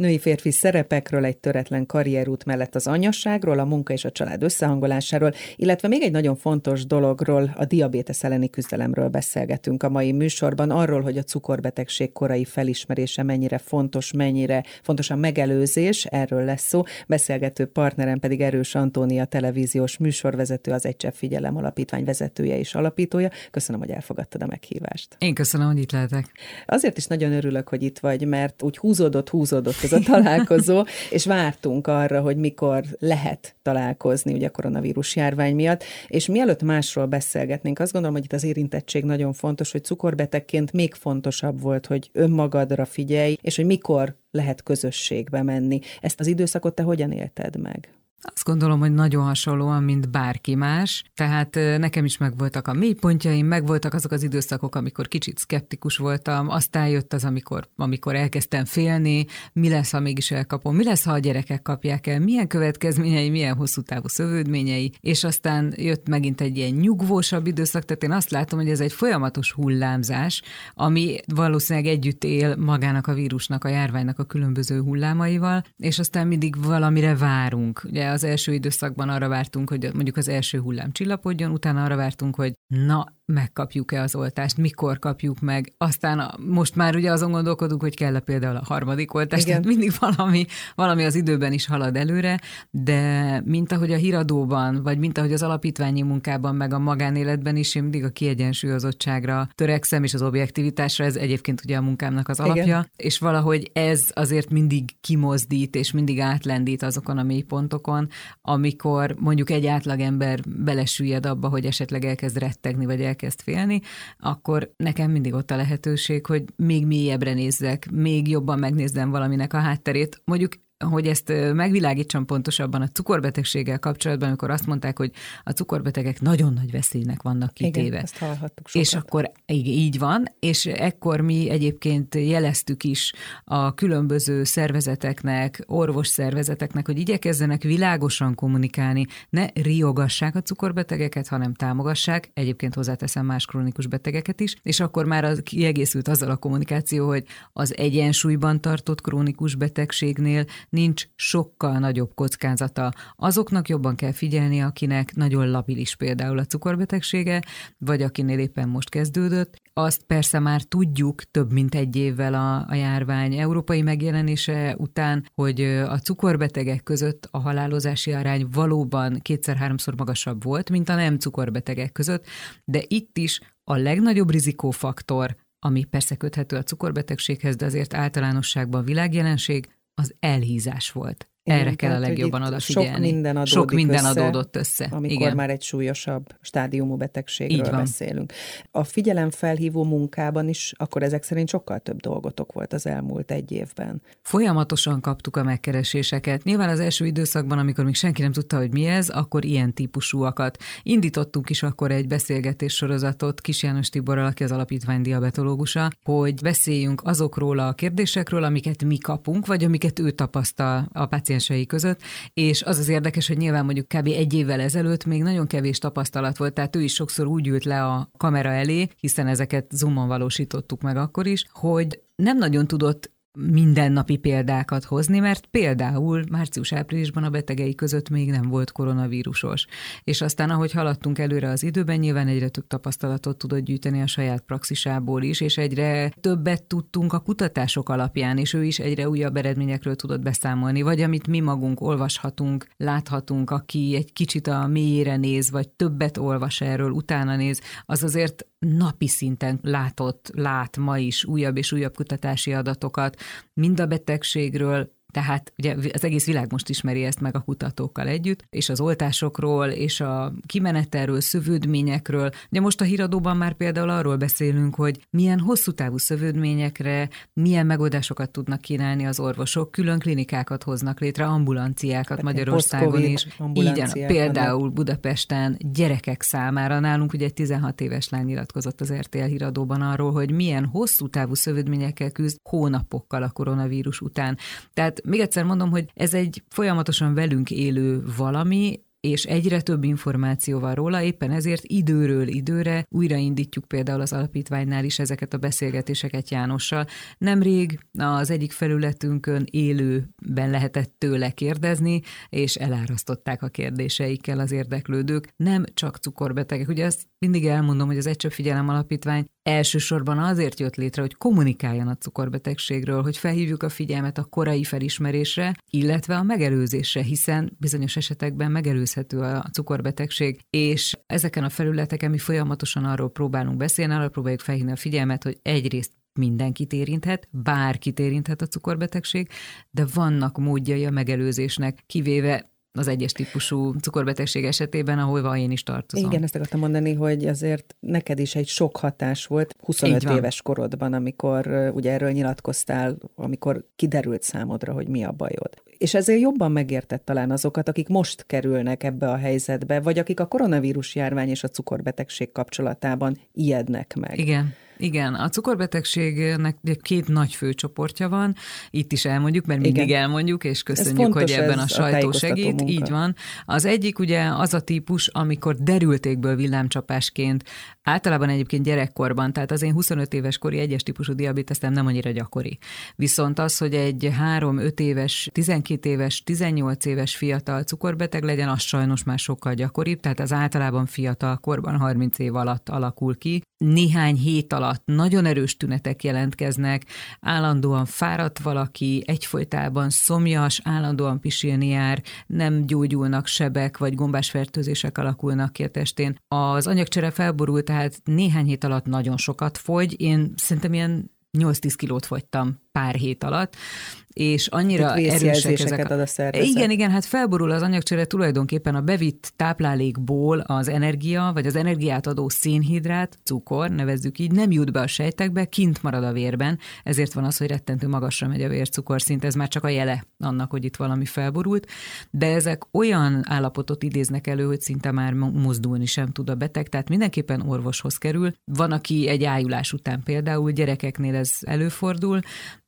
Női-férfi szerepekről, egy töretlen karrierút mellett az anyasságról, a munka és a család összehangolásáról, illetve még egy nagyon fontos dologról, a diabétesz elleni küzdelemről beszélgetünk a mai műsorban, arról, hogy a cukorbetegség korai felismerése mennyire fontos, mennyire fontos a megelőzés, erről lesz szó. Beszélgető partnerem pedig Erős Antónia televíziós műsorvezető, az Egy Figyelem Alapítvány vezetője és alapítója. Köszönöm, hogy elfogadtad a meghívást. Én köszönöm, hogy itt lehetek. Azért is nagyon örülök, hogy itt vagy, mert úgy húzódott, húzódott ez a találkozó, és vártunk arra, hogy mikor lehet találkozni ugye a koronavírus járvány miatt, és mielőtt másról beszélgetnénk, azt gondolom, hogy itt az érintettség nagyon fontos, hogy cukorbetegként még fontosabb volt, hogy önmagadra figyelj, és hogy mikor lehet közösségbe menni. Ezt az időszakot te hogyan élted meg? Azt gondolom, hogy nagyon hasonlóan, mint bárki más. Tehát nekem is megvoltak a mélypontjaim, megvoltak azok az időszakok, amikor kicsit szkeptikus voltam, aztán jött az, amikor, amikor elkezdtem félni, mi lesz, ha mégis elkapom, mi lesz, ha a gyerekek kapják el, milyen következményei, milyen hosszú távú szövődményei, és aztán jött megint egy ilyen nyugvósabb időszak, tehát én azt látom, hogy ez egy folyamatos hullámzás, ami valószínűleg együtt él magának a vírusnak, a járványnak a különböző hullámaival, és aztán mindig valamire várunk. Ugye az első időszakban arra vártunk, hogy mondjuk az első hullám csillapodjon, utána arra vártunk, hogy na, megkapjuk-e az oltást, mikor kapjuk meg. Aztán a, most már ugye azon gondolkodunk, hogy kell-e például a harmadik oltást, Igen. tehát mindig valami, valami az időben is halad előre, de mint ahogy a híradóban, vagy mint ahogy az alapítványi munkában, meg a magánéletben is, én mindig a kiegyensúlyozottságra törekszem, és az objektivitásra, ez egyébként ugye a munkámnak az alapja, Igen. és valahogy ez azért mindig kimozdít, és mindig átlendít azokon a mélypontokon, amikor mondjuk egy átlagember belesüllyed abba, hogy esetleg elkezd rettegni, vagy elkezd félni, akkor nekem mindig ott a lehetőség, hogy még mélyebbre nézzek, még jobban megnézzem valaminek a hátterét. Mondjuk hogy ezt megvilágítsam pontosabban a cukorbetegséggel kapcsolatban, amikor azt mondták, hogy a cukorbetegek nagyon nagy veszélynek vannak kitéve. Igen, ezt hallhattuk sokat. És akkor így van, és ekkor mi egyébként jeleztük is a különböző szervezeteknek, orvos szervezeteknek, hogy igyekezzenek világosan kommunikálni, ne riogassák a cukorbetegeket, hanem támogassák, egyébként hozzáteszem más krónikus betegeket is, és akkor már az kiegészült azzal a kommunikáció, hogy az egyensúlyban tartott krónikus betegségnél nincs sokkal nagyobb kockázata. Azoknak jobban kell figyelni, akinek nagyon labilis például a cukorbetegsége, vagy akinél éppen most kezdődött. Azt persze már tudjuk több mint egy évvel a, a járvány európai megjelenése után, hogy a cukorbetegek között a halálozási arány valóban kétszer-háromszor magasabb volt, mint a nem cukorbetegek között, de itt is a legnagyobb rizikófaktor, ami persze köthető a cukorbetegséghez, de azért általánosságban világjelenség, az elhízás volt. Igen, Erre kell a legjobban odafigyelni. Sok minden adódik Sok minden össze, adódott össze. Amikor Igen. már egy súlyosabb stádiumú betegségről beszélünk. A figyelemfelhívó munkában is akkor ezek szerint sokkal több dolgotok volt az elmúlt egy évben. Folyamatosan kaptuk a megkereséseket. Nyilván az első időszakban, amikor még senki nem tudta, hogy mi ez, akkor ilyen típusúakat. Indítottunk is akkor egy beszélgetés sorozatot Kis János Tiborral, aki az alapítvány diabetológusa, hogy beszéljünk azokról a kérdésekről, amiket mi kapunk, vagy amiket ő tapasztal a páciens kliensei között, és az az érdekes, hogy nyilván mondjuk kb. egy évvel ezelőtt még nagyon kevés tapasztalat volt, tehát ő is sokszor úgy ült le a kamera elé, hiszen ezeket Zoomon valósítottuk meg akkor is, hogy nem nagyon tudott mindennapi példákat hozni, mert például március-áprilisban a betegei között még nem volt koronavírusos. És aztán, ahogy haladtunk előre az időben, nyilván egyre több tapasztalatot tudott gyűjteni a saját praxisából is, és egyre többet tudtunk a kutatások alapján, és ő is egyre újabb eredményekről tudott beszámolni, vagy amit mi magunk olvashatunk, láthatunk, aki egy kicsit a mélyére néz, vagy többet olvas erről, utána néz, az azért napi szinten látott, lát ma is újabb és újabb kutatási adatokat, mind a betegségről, tehát ugye az egész világ most ismeri ezt meg a kutatókkal együtt, és az oltásokról, és a kimenetelről, szövődményekről. Ugye most a híradóban már például arról beszélünk, hogy milyen hosszú távú szövődményekre, milyen megoldásokat tudnak kínálni az orvosok, külön klinikákat hoznak létre, ambulanciákat Tehát Magyarországon is. Igen, például Budapesten gyerekek számára nálunk ugye egy 16 éves lány nyilatkozott az RTL híradóban arról, hogy milyen hosszú távú szövődményekkel küzd hónapokkal a koronavírus után. Tehát még egyszer mondom, hogy ez egy folyamatosan velünk élő valami, és egyre több információ van róla, éppen ezért időről időre újraindítjuk például az alapítványnál is ezeket a beszélgetéseket Jánossal. Nemrég az egyik felületünkön élőben lehetett tőle kérdezni, és elárasztották a kérdéseikkel az érdeklődők. Nem csak cukorbetegek. Ugye ezt mindig elmondom, hogy az Egycsöbb Figyelem Alapítvány elsősorban azért jött létre, hogy kommunikáljon a cukorbetegségről, hogy felhívjuk a figyelmet a korai felismerésre, illetve a megelőzésre, hiszen bizonyos esetekben megelőzhető a cukorbetegség, és ezeken a felületeken mi folyamatosan arról próbálunk beszélni, arról próbáljuk felhívni a figyelmet, hogy egyrészt mindenkit érinthet, bárkit érinthet a cukorbetegség, de vannak módjai a megelőzésnek, kivéve az egyes típusú cukorbetegség esetében, ahol én is tartozom. Igen, ezt akartam mondani, hogy azért neked is egy sok hatás volt 25 éves korodban, amikor ugye erről nyilatkoztál, amikor kiderült számodra, hogy mi a bajod. És ezért jobban megértett talán azokat, akik most kerülnek ebbe a helyzetbe, vagy akik a koronavírus járvány és a cukorbetegség kapcsolatában ijednek meg. Igen. Igen, a cukorbetegségnek két nagy főcsoportja van, itt is elmondjuk, mert mindig Igen. elmondjuk, és köszönjük, hogy ebben a sajtó a segít. Munka. Így van. Az egyik ugye az a típus, amikor derültékből villámcsapásként, általában egyébként gyerekkorban, tehát az én 25 éves kori egyes típusú diabétesztem nem annyira gyakori. Viszont az, hogy egy 3-5 éves, 12 éves, 18 éves fiatal cukorbeteg legyen, az sajnos már sokkal gyakoribb, tehát az általában fiatal korban 30 év alatt alakul ki. Néhány hét alatt alatt nagyon erős tünetek jelentkeznek, állandóan fáradt valaki, egyfolytában szomjas, állandóan pisilni jár, nem gyógyulnak sebek, vagy gombásfertőzések alakulnak ki a testén. Az anyagcsere felborult, tehát néhány hét alatt nagyon sokat fogy. Én szerintem ilyen 8-10 kilót fogytam pár hét alatt, és annyira erősek ezek. Ad a szervezet. Igen, igen, hát felborul az anyagcsere tulajdonképpen a bevitt táplálékból az energia, vagy az energiát adó szénhidrát, cukor, nevezzük így, nem jut be a sejtekbe, kint marad a vérben, ezért van az, hogy rettentő magasra megy a vércukorszint, ez már csak a jele annak, hogy itt valami felborult, de ezek olyan állapotot idéznek elő, hogy szinte már mozdulni sem tud a beteg, tehát mindenképpen orvoshoz kerül. Van, aki egy ájulás után például, gyerekeknél ez előfordul,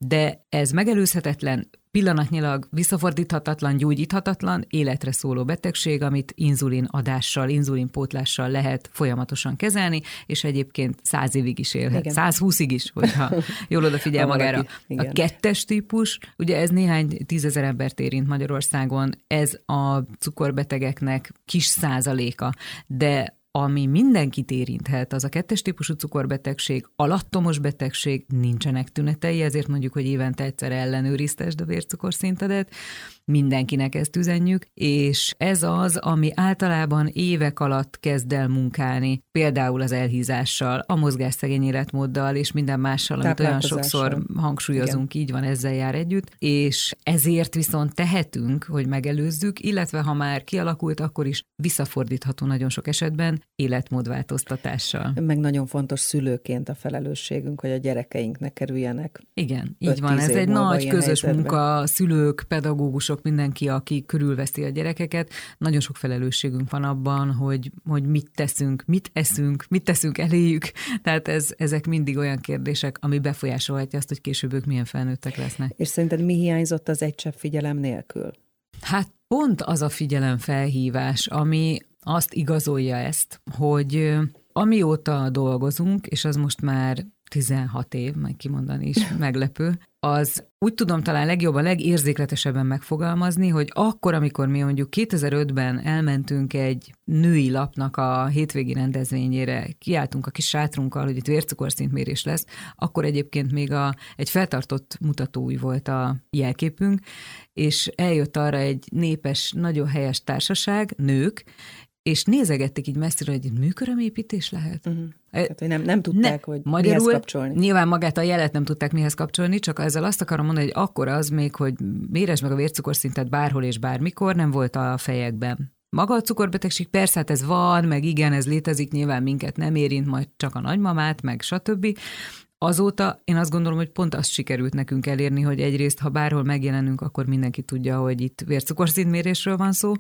de ez megelőzhetetlen, pillanatnyilag visszafordíthatatlan, gyógyíthatatlan, életre szóló betegség, amit inzulin adással, inzulin pótlással lehet folyamatosan kezelni, és egyébként száz évig is élhet, száz húszig is, hogyha jól odafigyel magára. Igen. A kettes típus, ugye ez néhány tízezer embert érint Magyarországon, ez a cukorbetegeknek kis százaléka, de ami mindenkit érinthet, az a kettes típusú cukorbetegség, alattomos betegség, nincsenek tünetei, ezért mondjuk, hogy évente egyszer ellenőriztesd a vércukorszintedet, mindenkinek ezt üzenjük, és ez az, ami általában évek alatt kezd el munkálni, például az elhízással, a mozgásszegény életmóddal és minden mással, amit olyan sokszor hangsúlyozunk, Igen. így van, ezzel jár együtt, és ezért viszont tehetünk, hogy megelőzzük, illetve ha már kialakult, akkor is visszafordítható nagyon sok esetben életmódváltoztatással. Meg nagyon fontos szülőként a felelősségünk, hogy a gyerekeinknek kerüljenek. Igen, így van, ez egy nagy közös helyzetben. munka, szülők, pedagógusok, pedagógusok, mindenki, aki körülveszi a gyerekeket, nagyon sok felelősségünk van abban, hogy, hogy mit teszünk, mit eszünk, mit teszünk eléjük. Tehát ez, ezek mindig olyan kérdések, ami befolyásolhatja azt, hogy később ők milyen felnőttek lesznek. És szerinted mi hiányzott az egy csepp figyelem nélkül? Hát pont az a figyelemfelhívás, ami azt igazolja ezt, hogy amióta dolgozunk, és az most már 16 év, majd kimondani is meglepő, az úgy tudom talán legjobban, legérzékletesebben megfogalmazni, hogy akkor, amikor mi mondjuk 2005-ben elmentünk egy női lapnak a hétvégi rendezvényére, kiálltunk a kis sátrunkkal, hogy itt vércukorszintmérés lesz, akkor egyébként még a, egy feltartott mutatói volt a jelképünk, és eljött arra egy népes, nagyon helyes társaság, nők, és nézegették így messzire, hogy műkörömépítés lehet. Uh-huh. Tehát, hogy nem, nem tudták, ne, hogy magyarul, mihez kapcsolni. Nyilván magát a jelet nem tudták mihez kapcsolni, csak ezzel azt akarom mondani, hogy akkor az még, hogy méresd meg a vércukorszintet bárhol és bármikor, nem volt a fejekben. Maga a cukorbetegség, persze, hát ez van, meg igen, ez létezik, nyilván minket nem érint, majd csak a nagymamát, meg stb. Azóta én azt gondolom, hogy pont azt sikerült nekünk elérni, hogy egyrészt, ha bárhol megjelenünk, akkor mindenki tudja, hogy itt vércukorszintmérésről van szó,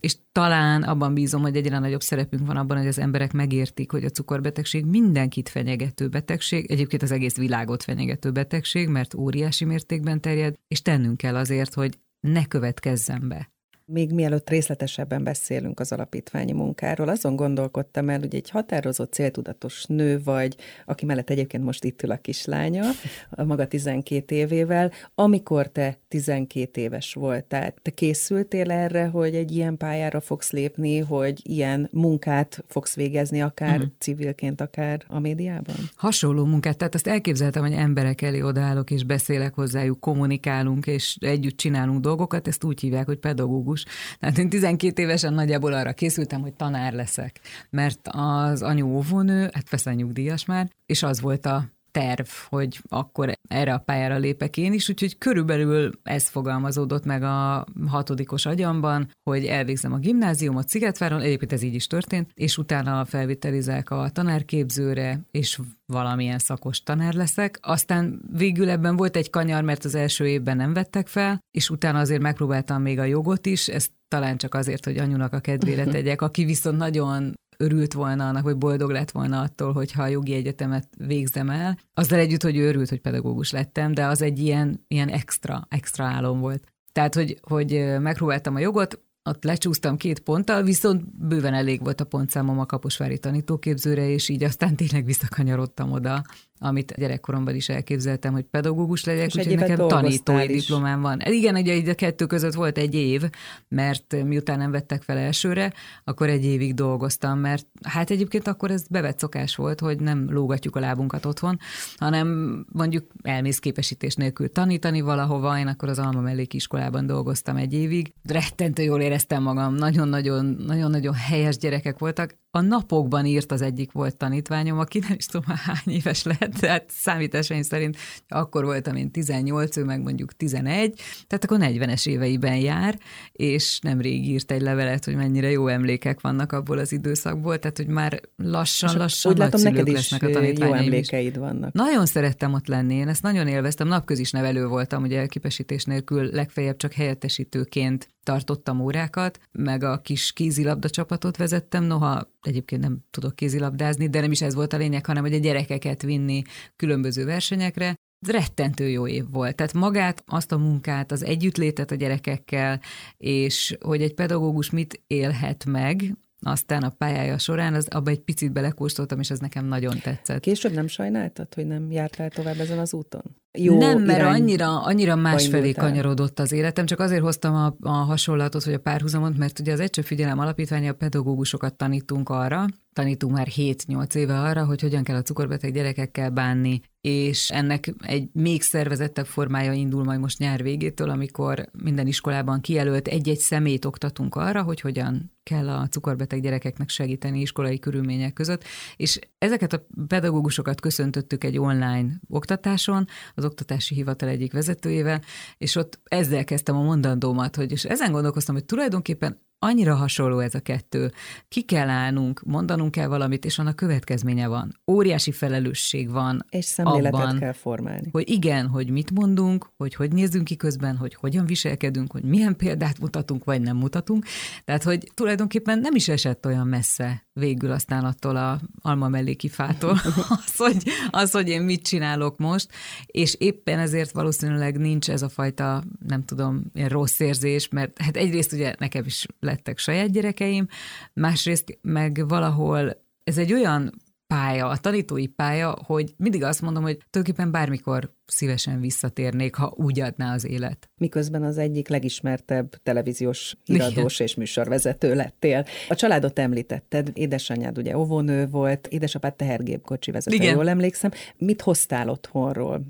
és talán abban bízom, hogy egyre nagyobb szerepünk van abban, hogy az emberek megértik, hogy a cukorbetegség mindenkit fenyegető betegség, egyébként az egész világot fenyegető betegség, mert óriási mértékben terjed, és tennünk kell azért, hogy ne következzen be Még mielőtt részletesebben beszélünk az alapítványi munkáról, azon gondolkodtam el, hogy egy határozott céltudatos nő vagy, aki mellett egyébként most itt ül a kislánya, a maga 12 évével, amikor te 12 éves voltál, te készültél erre, hogy egy ilyen pályára fogsz lépni, hogy ilyen munkát fogsz végezni, akár uh-huh. civilként, akár a médiában? Hasonló munkát, tehát azt elképzeltem, hogy emberek elé odaállok, és beszélek hozzájuk, kommunikálunk, és együtt csinálunk dolgokat, ezt úgy hívják, hogy pedagógus. Tehát én 12 évesen nagyjából arra készültem, hogy tanár leszek, mert az anyu óvónő, hát persze nyugdíjas már, és az volt a terv, hogy akkor erre a pályára lépek én is, úgyhogy körülbelül ez fogalmazódott meg a hatodikos agyamban, hogy elvégzem a gimnáziumot Szigetváron, egyébként ez így is történt, és utána felvitelizek a tanárképzőre, és valamilyen szakos tanár leszek. Aztán végül ebben volt egy kanyar, mert az első évben nem vettek fel, és utána azért megpróbáltam még a jogot is, ezt talán csak azért, hogy anyunak a kedvére tegyek, aki viszont nagyon örült volna annak, vagy boldog lett volna attól, hogyha a jogi egyetemet végzem el. Azzal együtt, hogy ő örült, hogy pedagógus lettem, de az egy ilyen, ilyen extra, extra álom volt. Tehát, hogy, hogy megpróbáltam a jogot, ott lecsúsztam két ponttal, viszont bőven elég volt a pontszámom a Kaposvári tanítóképzőre, és így aztán tényleg visszakanyarodtam oda amit gyerekkoromban is elképzeltem, hogy pedagógus legyek, úgyhogy nekem tanítói is. diplomám van. Igen, ugye a kettő között volt egy év, mert miután nem vettek fel elsőre, akkor egy évig dolgoztam, mert hát egyébként akkor ez bevett szokás volt, hogy nem lógatjuk a lábunkat otthon, hanem mondjuk elmész képesítés nélkül tanítani valahova, én akkor az Alma Melléki iskolában dolgoztam egy évig. Rettentő jól éreztem magam, nagyon-nagyon, nagyon-nagyon helyes gyerekek voltak. A napokban írt az egyik volt tanítványom, aki nem is tudom hány éves lehet, tehát számításaim szerint akkor voltam én 18, ő meg mondjuk 11, tehát akkor 40-es éveiben jár, és nemrég írt egy levelet, hogy mennyire jó emlékek vannak abból az időszakból, tehát hogy már lassan-lassan úgy látom, neked is a jó emlékeid is. vannak. Nagyon szerettem ott lenni, én ezt nagyon élveztem, napközis nevelő voltam, ugye elképesítés nélkül legfeljebb csak helyettesítőként tartottam órákat, meg a kis kézilabda csapatot vezettem, noha egyébként nem tudok kézilabdázni, de nem is ez volt a lényeg, hanem hogy a gyerekeket vinni különböző versenyekre. Rettentő jó év volt. Tehát magát, azt a munkát, az együttlétet a gyerekekkel, és hogy egy pedagógus mit élhet meg, aztán a pályája során, az, abba egy picit belekóstoltam, és ez nekem nagyon tetszett. Később nem sajnáltad, hogy nem jártál tovább ezen az úton? Jó nem, mert annyira, annyira másfelé kanyarodott az életem, csak azért hoztam a, a hasonlatot, hogy a párhuzamot, mert ugye az Egyső Figyelem Alapítványa a pedagógusokat tanítunk arra, tanítunk már 7-8 éve arra, hogy hogyan kell a cukorbeteg gyerekekkel bánni, és ennek egy még szervezettebb formája indul majd most nyár végétől, amikor minden iskolában kijelölt egy-egy szemét oktatunk arra, hogy hogyan kell a cukorbeteg gyerekeknek segíteni iskolai körülmények között, és ezeket a pedagógusokat köszöntöttük egy online oktatáson, az oktatási hivatal egyik vezetőjével, és ott ezzel kezdtem a mondandómat, hogy és ezen gondolkoztam, hogy tulajdonképpen annyira hasonló ez a kettő. Ki kell állnunk, mondanunk kell valamit, és annak következménye van. Óriási felelősség van És szemléletet abban, kell formálni. Hogy igen, hogy mit mondunk, hogy hogy nézzünk ki közben, hogy hogyan viselkedünk, hogy milyen példát mutatunk, vagy nem mutatunk. Tehát, hogy tulajdonképpen nem is esett olyan messze végül aztán attól a alma melléki fától, az, hogy, az, hogy én mit csinálok most, és éppen ezért valószínűleg nincs ez a fajta, nem tudom, ilyen rossz érzés, mert hát egyrészt ugye nekem is lettek saját gyerekeim, másrészt meg valahol ez egy olyan pálya, a tanítói pálya, hogy mindig azt mondom, hogy tulajdonképpen bármikor szívesen visszatérnék, ha úgy adná az élet. Miközben az egyik legismertebb televíziós híradós és műsorvezető lettél. A családot említetted, édesanyád ugye óvónő volt, édesapád tehergépkocsi vezető, Igen. jól emlékszem. Mit hoztál otthonról?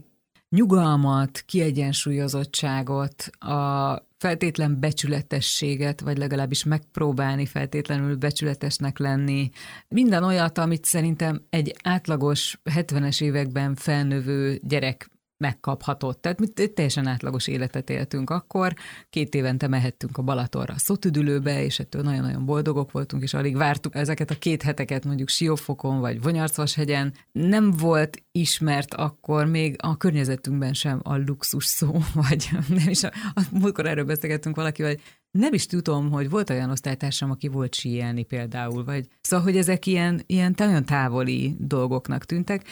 Nyugalmat, kiegyensúlyozottságot, a feltétlen becsületességet, vagy legalábbis megpróbálni feltétlenül becsületesnek lenni. Minden olyat, amit szerintem egy átlagos 70-es években felnövő gyerek megkaphatott. Tehát mi teljesen átlagos életet éltünk akkor, két évente mehettünk a Balatonra a szotüdülőbe, és ettől nagyon-nagyon boldogok voltunk, és alig vártuk ezeket a két heteket mondjuk Siófokon vagy Vonyarcvashegyen. Nem volt ismert akkor még a környezetünkben sem a luxus szó, vagy nem is, a, a múltkor erről beszélgettünk valakivel, hogy nem is tudom, hogy volt olyan osztálytársam, aki volt síelni például, vagy szóval, hogy ezek ilyen, ilyen nagyon távoli dolgoknak tűntek,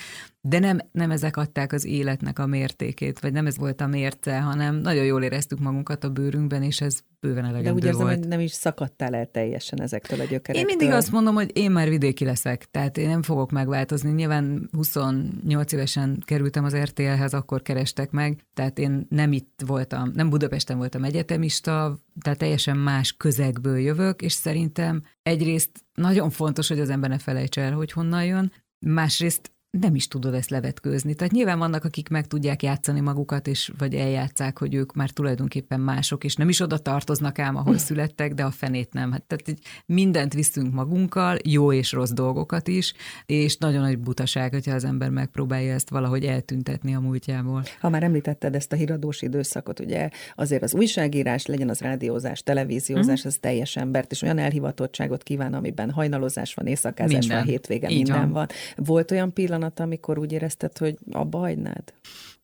de nem, nem ezek adták az életnek a mértékét, vagy nem ez volt a mérce, hanem nagyon jól éreztük magunkat a bőrünkben, és ez bőven elegendő De úgy érzem, volt. hogy nem is szakadtál el teljesen ezektől a gyökerektől. Én mindig azt mondom, hogy én már vidéki leszek, tehát én nem fogok megváltozni. Nyilván 28 évesen kerültem az RTL-hez, akkor kerestek meg, tehát én nem itt voltam, nem Budapesten voltam egyetemista, tehát teljesen más közegből jövök, és szerintem egyrészt nagyon fontos, hogy az ember ne felejtse el, hogy honnan jön, másrészt nem is tudod ezt levetkőzni. Tehát nyilván vannak, akik meg tudják játszani magukat, és vagy eljátszák, hogy ők már tulajdonképpen mások, és nem is oda tartoznak ám, ahol születtek, de a fenét nem. Hát, tehát így mindent viszünk magunkkal, jó és rossz dolgokat is, és nagyon nagy butaság, hogyha az ember megpróbálja ezt valahogy eltüntetni a múltjából. Ha már említetted ezt a híradós időszakot, ugye azért az újságírás, legyen az rádiózás, televíziózás, mm. az teljes embert, és olyan elhivatottságot kíván, amiben hajnalozás van, éjszakázás minden. van, hétvége, Így minden van. van. Volt olyan pillanat, pillanat, amikor úgy érezted, hogy abba hagynád?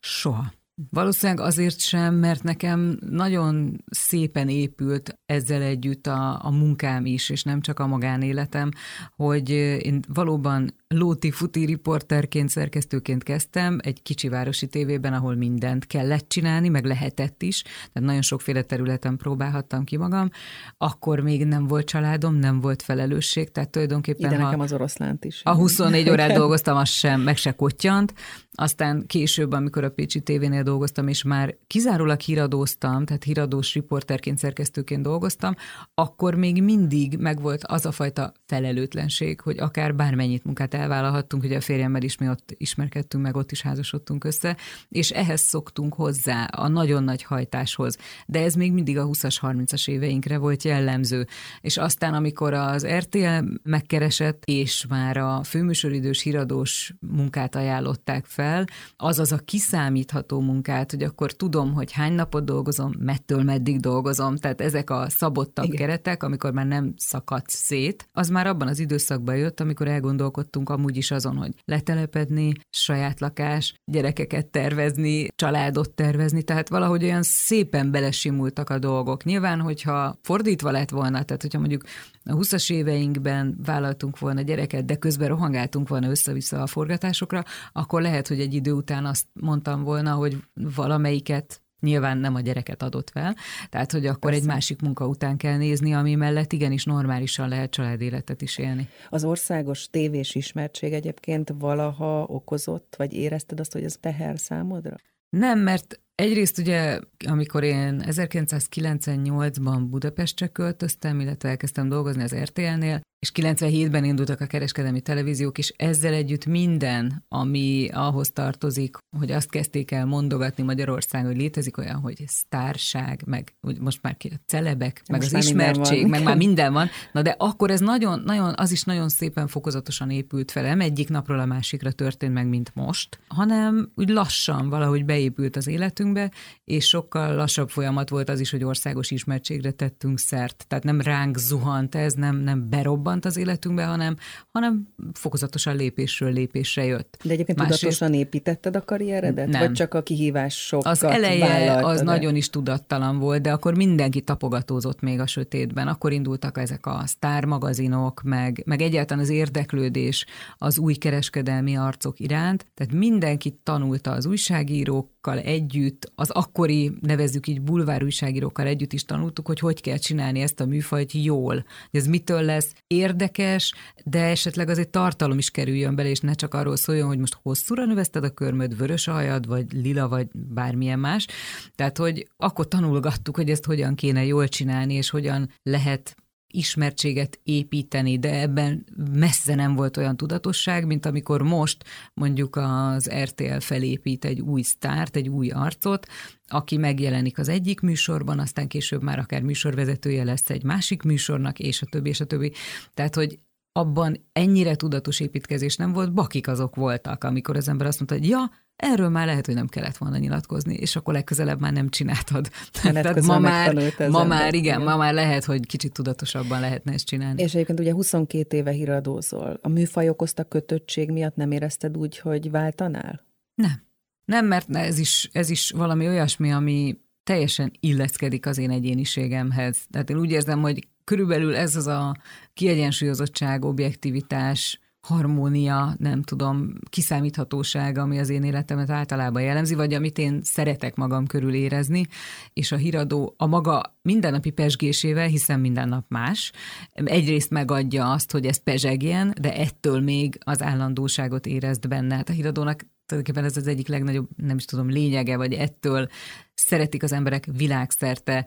Soha. Valószínűleg azért sem, mert nekem nagyon szépen épült ezzel együtt a, a munkám is, és nem csak a magánéletem, hogy én valóban lóti-futi riporterként, szerkesztőként kezdtem egy kicsi városi tévében, ahol mindent kellett csinálni, meg lehetett is, tehát nagyon sokféle területen próbálhattam ki magam. Akkor még nem volt családom, nem volt felelősség, tehát tulajdonképpen... Ide nekem az oroszlánt is. A 24 órát dolgoztam, az sem, meg se kottyant. Aztán később, amikor a Pécsi tévénél dolgoztam, és már kizárólag híradóztam, tehát híradós riporterként, szerkesztőként dolgoztam, akkor még mindig megvolt az a fajta felelőtlenség, hogy akár bármennyit munkát elvállalhattunk, ugye a férjemmel is mi ott ismerkedtünk meg, ott is házasodtunk össze, és ehhez szoktunk hozzá a nagyon nagy hajtáshoz. De ez még mindig a 20-as, 30-as éveinkre volt jellemző. És aztán, amikor az RTL megkeresett, és már a főműsoridős híradós munkát ajánlották fel, azaz a kiszámítható munkát, hogy akkor tudom, hogy hány napot dolgozom, mettől meddig dolgozom, tehát ezek a szabottabb Igen. keretek, amikor már nem szakadsz szét, az már abban az időszakban jött, amikor elgondolkodtunk amúgy is azon, hogy letelepedni, saját lakás, gyerekeket tervezni, családot tervezni, tehát valahogy olyan szépen belesimultak a dolgok. Nyilván, hogyha fordítva lett volna, tehát hogyha mondjuk a 20-as éveinkben vállaltunk volna gyereket, de közben rohangáltunk volna össze-vissza a forgatásokra, akkor lehet, hogy egy idő után azt mondtam volna, hogy valamelyiket nyilván nem a gyereket adott fel, tehát hogy akkor Persze. egy másik munka után kell nézni, ami mellett igenis normálisan lehet családéletet is élni. Az országos tévés ismertség egyébként valaha okozott, vagy érezted azt, hogy ez teher számodra? Nem, mert Egyrészt ugye, amikor én 1998-ban Budapestre költöztem, illetve elkezdtem dolgozni az RTL-nél, és 97-ben indultak a kereskedelmi televíziók, és ezzel együtt minden, ami ahhoz tartozik, hogy azt kezdték el mondogatni Magyarországon, hogy létezik olyan, hogy sztárság, meg most már ki a celebek, meg most az ismertség, meg már minden van. Na de akkor ez nagyon, nagyon, az is nagyon szépen fokozatosan épült fel. Nem egyik napról a másikra történt meg, mint most, hanem úgy lassan valahogy beépült az életünkbe, és sokkal lassabb folyamat volt az is, hogy országos ismertségre tettünk szert. Tehát nem ránk zuhant ez, nem, nem berobban, robbant az életünkbe, hanem, hanem fokozatosan lépésről lépésre jött. De egyébként Másrészt, tudatosan építetted a karrieredet? Nem. Vagy csak a kihívásokat Az eleje az de? nagyon is tudattalan volt, de akkor mindenki tapogatózott még a sötétben. Akkor indultak ezek a sztármagazinok, meg, meg egyáltalán az érdeklődés az új kereskedelmi arcok iránt. Tehát mindenki tanulta az újságírókkal együtt, az akkori, nevezzük így bulvár újságírókkal együtt is tanultuk, hogy hogy kell csinálni ezt a műfajt jól. Hogy ez mitől lesz érdekes, de esetleg azért tartalom is kerüljön bele, és ne csak arról szóljon, hogy most hosszúra növeszted a körmöd, vörös a hajad, vagy lila, vagy bármilyen más. Tehát, hogy akkor tanulgattuk, hogy ezt hogyan kéne jól csinálni, és hogyan lehet ismertséget építeni, de ebben messze nem volt olyan tudatosság, mint amikor most mondjuk az RTL felépít egy új sztárt, egy új arcot, aki megjelenik az egyik műsorban, aztán később már akár műsorvezetője lesz egy másik műsornak, és a többi, és a többi. Tehát, hogy abban ennyire tudatos építkezés nem volt, bakik azok voltak, amikor az ember azt mondta, hogy ja, erről már lehet, hogy nem kellett volna nyilatkozni, és akkor legközelebb már nem csináltad. Tehát ma már, ma már, igen, igen, ma már lehet, hogy kicsit tudatosabban lehetne ezt csinálni. És egyébként ugye 22 éve híradózol. A műfaj okozta kötöttség miatt nem érezted úgy, hogy váltanál? Nem. Nem, mert ez is, ez is valami olyasmi, ami teljesen illeszkedik az én egyéniségemhez. Tehát én úgy érzem, hogy körülbelül ez az a kiegyensúlyozottság, objektivitás, harmónia, nem tudom, kiszámíthatóság, ami az én életemet általában jellemzi, vagy amit én szeretek magam körül érezni, és a híradó a maga mindennapi pesgésével, hiszen minden nap más, egyrészt megadja azt, hogy ez pezsegjen, de ettől még az állandóságot érezd benne. Hát a híradónak tulajdonképpen ez az egyik legnagyobb, nem is tudom, lényege, vagy ettől szeretik az emberek világszerte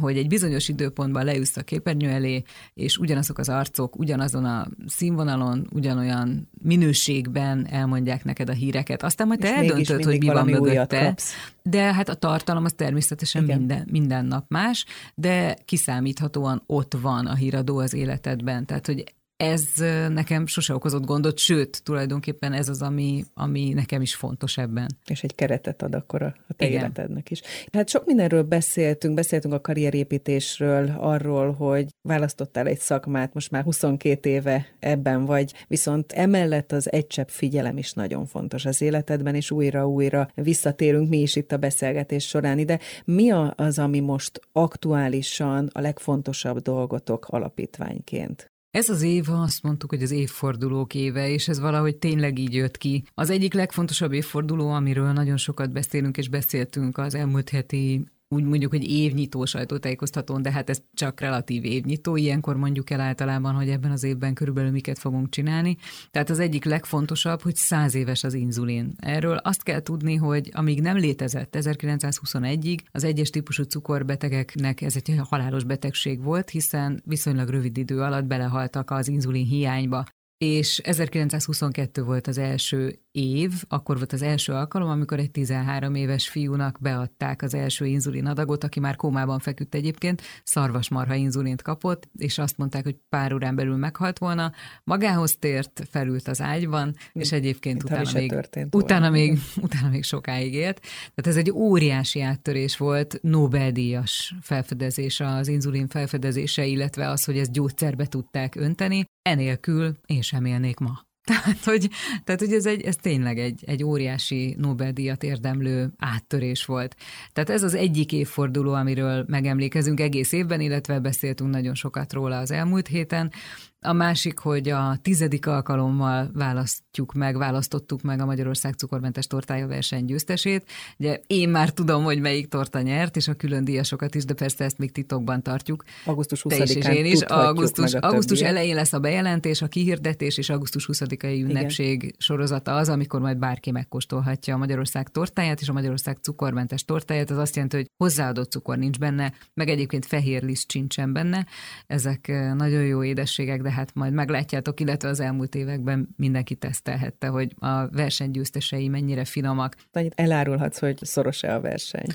hogy egy bizonyos időpontban leülsz a képernyő elé, és ugyanazok az arcok ugyanazon a színvonalon, ugyanolyan minőségben elmondják neked a híreket. Aztán majd te eldöntöd, hogy mi van mögötte. De hát a tartalom az természetesen minden, minden nap más, de kiszámíthatóan ott van a híradó az életedben. Tehát, hogy ez nekem sose okozott gondot, sőt, tulajdonképpen ez az, ami, ami nekem is fontos ebben. És egy keretet ad akkor a, a te Igen. életednek is. Hát sok mindenről beszéltünk, beszéltünk a karrierépítésről, arról, hogy választottál egy szakmát, most már 22 éve ebben vagy, viszont emellett az egy csepp figyelem is nagyon fontos az életedben, és újra-újra visszatérünk mi is itt a beszélgetés során ide. Mi az, ami most aktuálisan a legfontosabb dolgotok alapítványként? Ez az év, azt mondtuk, hogy az évfordulók éve, és ez valahogy tényleg így jött ki. Az egyik legfontosabb évforduló, amiről nagyon sokat beszélünk és beszéltünk az elmúlt heti úgy mondjuk, hogy évnyitó sajtótájékoztatón, de hát ez csak relatív évnyitó. Ilyenkor mondjuk el általában, hogy ebben az évben körülbelül miket fogunk csinálni. Tehát az egyik legfontosabb, hogy száz éves az inzulin. Erről azt kell tudni, hogy amíg nem létezett 1921-ig, az egyes típusú cukorbetegeknek ez egy halálos betegség volt, hiszen viszonylag rövid idő alatt belehaltak az inzulin hiányba és 1922 volt az első év, akkor volt az első alkalom, amikor egy 13 éves fiúnak beadták az első inzulin adagot, aki már kómában feküdt egyébként, szarvasmarha inzulint kapott, és azt mondták, hogy pár órán belül meghalt volna. Magához tért, felült az ágyban, és egyébként utána még, utána, még, utána még sokáig élt. Tehát ez egy óriási áttörés volt, Nobel-díjas felfedezés az inzulin felfedezése, illetve az, hogy ezt gyógyszerbe tudták önteni. Enélkül én sem élnék ma. Tehát, hogy, tehát, hogy ez, egy, ez tényleg egy, egy óriási Nobel-díjat érdemlő áttörés volt. Tehát ez az egyik évforduló, amiről megemlékezünk egész évben, illetve beszéltünk nagyon sokat róla az elmúlt héten. A másik, hogy a tizedik alkalommal választjuk meg, választottuk meg a Magyarország cukormentes tortája verseny győztesét. Ugye én már tudom, hogy melyik torta nyert, és a külön díjasokat is, de persze ezt még titokban tartjuk. Augusztus 20-án Te is és én is. Augusztus, augusztus elején lesz a bejelentés, a kihirdetés, és augusztus 20-ai ünnepség Igen. sorozata az, amikor majd bárki megkóstolhatja a Magyarország tortáját, és a Magyarország cukormentes tortáját. Az azt jelenti, hogy hozzáadott cukor nincs benne, meg egyébként fehér liszt sincsen benne. Ezek eh, nagyon jó édességek, de hát majd meglátjátok, illetve az elmúlt években mindenki tesztelhette, hogy a versenygyőztesei mennyire finomak. Annyit elárulhatsz, hogy szoros-e a verseny?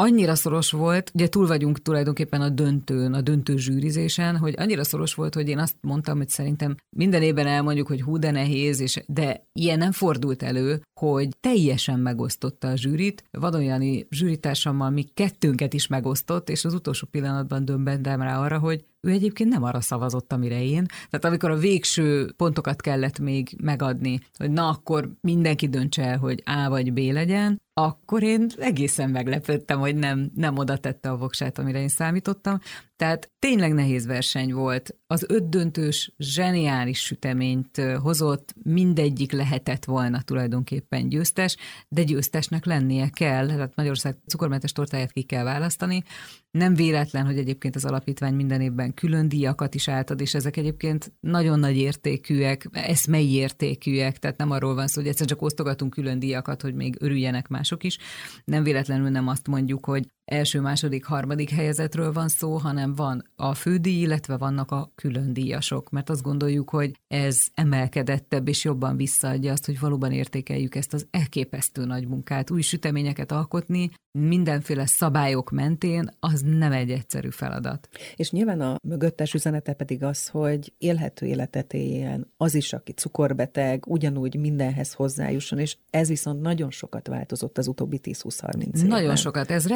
annyira szoros volt, ugye túl vagyunk tulajdonképpen a döntőn, a döntő zsűrizésen, hogy annyira szoros volt, hogy én azt mondtam, hogy szerintem minden évben elmondjuk, hogy hú, de nehéz, és de ilyen nem fordult elő, hogy teljesen megosztotta a zsűrit. Van olyan zsűritársammal, mi kettőnket is megosztott, és az utolsó pillanatban dömbentem rá arra, hogy ő egyébként nem arra szavazott, amire én. Tehát amikor a végső pontokat kellett még megadni, hogy na akkor mindenki döntse el, hogy A vagy B legyen, akkor én egészen meglepődtem, hogy nem, nem oda tette a voksát, amire én számítottam. Tehát tényleg nehéz verseny volt. Az ötdöntős zseniális süteményt hozott, mindegyik lehetett volna tulajdonképpen győztes, de győztesnek lennie kell, tehát Magyarország cukormentes tortáját ki kell választani. Nem véletlen, hogy egyébként az alapítvány minden évben külön díjakat is átad, és ezek egyébként nagyon nagy értékűek, eszmei értékűek, tehát nem arról van szó, hogy egyszer csak osztogatunk külön díjakat, hogy még örüljenek mások is. Nem véletlenül nem azt mondjuk, hogy első, második, harmadik helyezetről van szó, hanem van a fődíj, illetve vannak a külön díjasok, mert azt gondoljuk, hogy ez emelkedettebb és jobban visszaadja azt, hogy valóban értékeljük ezt az elképesztő nagy munkát. Új süteményeket alkotni, mindenféle szabályok mentén, az nem egy egyszerű feladat. És nyilván a mögöttes üzenete pedig az, hogy élhető életet éljen az is, aki cukorbeteg, ugyanúgy mindenhez hozzájusson, és ez viszont nagyon sokat változott az utóbbi 10-20-30 évben. Nagyon sokat, ez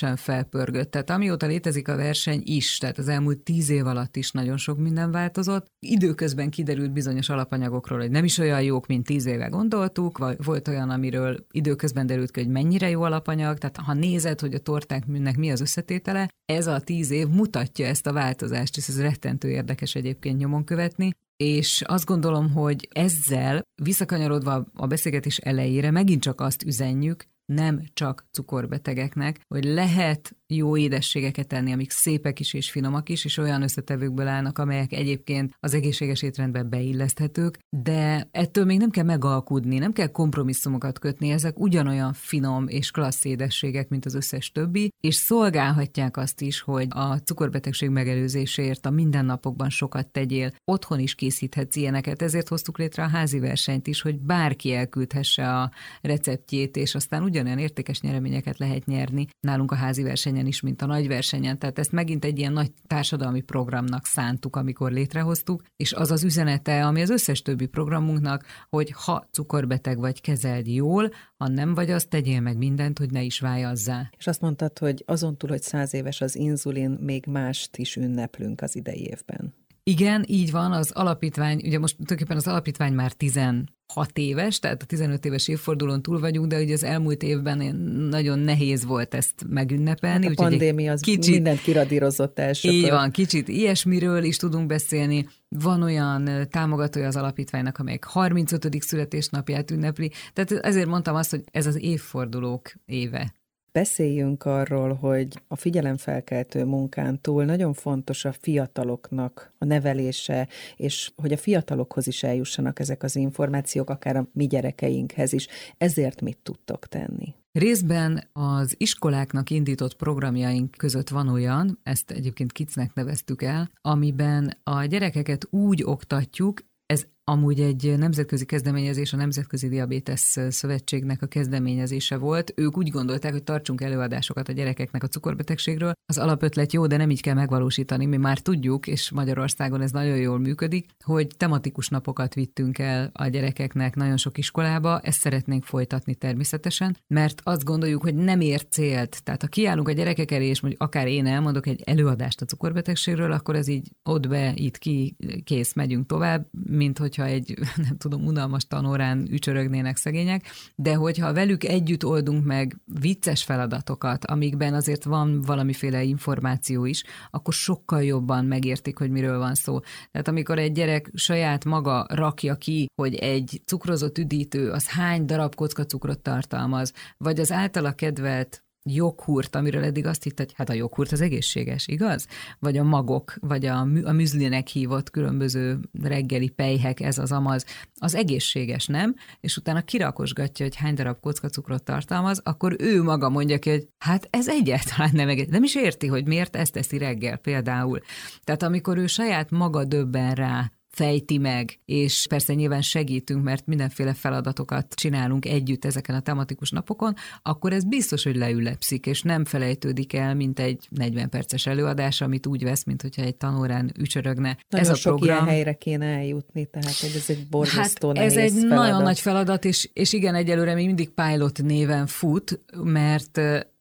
rettenetesen felpörgött. Tehát amióta létezik a verseny is, tehát az elmúlt tíz év alatt is nagyon sok minden változott. Időközben kiderült bizonyos alapanyagokról, hogy nem is olyan jók, mint tíz éve gondoltuk, vagy volt olyan, amiről időközben derült ki, hogy mennyire jó alapanyag, tehát ha nézed, hogy a tortánknak mi az összetétele, ez a tíz év mutatja ezt a változást, és ez rettentő érdekes egyébként nyomon követni. és azt gondolom, hogy ezzel visszakanyarodva a beszélgetés elejére megint csak azt üzenjük, nem csak cukorbetegeknek, hogy lehet jó édességeket tenni, amik szépek is és finomak is, és olyan összetevőkből állnak, amelyek egyébként az egészséges étrendbe beilleszthetők, de ettől még nem kell megalkudni, nem kell kompromisszumokat kötni, ezek ugyanolyan finom és klassz édességek, mint az összes többi, és szolgálhatják azt is, hogy a cukorbetegség megelőzéséért a mindennapokban sokat tegyél, otthon is készíthetsz ilyeneket, ezért hoztuk létre a házi versenyt is, hogy bárki elküldhesse a receptjét, és aztán ugyanolyan értékes nyereményeket lehet nyerni. Nálunk a házi verseny versenyen is, mint a nagy versenyen. Tehát ezt megint egy ilyen nagy társadalmi programnak szántuk, amikor létrehoztuk, és az az üzenete, ami az összes többi programunknak, hogy ha cukorbeteg vagy, kezeld jól, ha nem vagy, azt tegyél meg mindent, hogy ne is vájazzá. És azt mondtad, hogy azon túl, hogy száz éves az inzulin, még mást is ünneplünk az idei évben. Igen, így van, az alapítvány, ugye most tulajdonképpen az alapítvány már 16 éves, tehát a 15 éves évfordulón túl vagyunk, de ugye az elmúlt évben nagyon nehéz volt ezt megünnepelni. Hát a pandémia az kicsit, mindent kiradírozott első. Így van, kicsit ilyesmiről is tudunk beszélni. Van olyan támogatója az alapítványnak, amelyik 35. születésnapját ünnepli. Tehát ezért mondtam azt, hogy ez az évfordulók éve. Beszéljünk arról, hogy a figyelemfelkeltő munkán túl nagyon fontos a fiataloknak a nevelése, és hogy a fiatalokhoz is eljussanak ezek az információk, akár a mi gyerekeinkhez is. Ezért mit tudtok tenni? Részben az iskoláknak indított programjaink között van olyan, ezt egyébként kicnek neveztük el, amiben a gyerekeket úgy oktatjuk, ez amúgy egy nemzetközi kezdeményezés, a Nemzetközi Diabétesz Szövetségnek a kezdeményezése volt. Ők úgy gondolták, hogy tartsunk előadásokat a gyerekeknek a cukorbetegségről. Az alapötlet jó, de nem így kell megvalósítani. Mi már tudjuk, és Magyarországon ez nagyon jól működik, hogy tematikus napokat vittünk el a gyerekeknek nagyon sok iskolába. Ezt szeretnénk folytatni természetesen, mert azt gondoljuk, hogy nem ér célt. Tehát ha kiállunk a gyerekek elé, és mondjuk akár én elmondok egy előadást a cukorbetegségről, akkor ez így ott be, itt ki, kész, megyünk tovább, mint hogy hogyha egy, nem tudom, unalmas tanórán ücsörögnének szegények, de hogyha velük együtt oldunk meg vicces feladatokat, amikben azért van valamiféle információ is, akkor sokkal jobban megértik, hogy miről van szó. Tehát amikor egy gyerek saját maga rakja ki, hogy egy cukrozott üdítő az hány darab kocka cukrot tartalmaz, vagy az általa kedvelt joghurt, amiről eddig azt hitt, hogy hát a joghurt az egészséges, igaz? Vagy a magok, vagy a, a műzlinek hívott különböző reggeli pejhek, ez az amaz, az egészséges, nem? És utána kirakosgatja, hogy hány darab kocka cukrot tartalmaz, akkor ő maga mondja ki, hogy hát ez egyáltalán nem egész. Nem is érti, hogy miért ezt teszi reggel például. Tehát amikor ő saját maga döbben rá, fejti meg, és persze nyilván segítünk, mert mindenféle feladatokat csinálunk együtt ezeken a tematikus napokon, akkor ez biztos, hogy leülepszik, és nem felejtődik el, mint egy 40 perces előadás, amit úgy vesz, mint hogyha egy tanórán ücsörögne. Nagyon ez a sok program... ilyen helyre kéne eljutni, tehát hogy ez egy borzasztó hát ez egy feladat. nagyon nagy feladat, és, és igen, egyelőre még mindig pilot néven fut, mert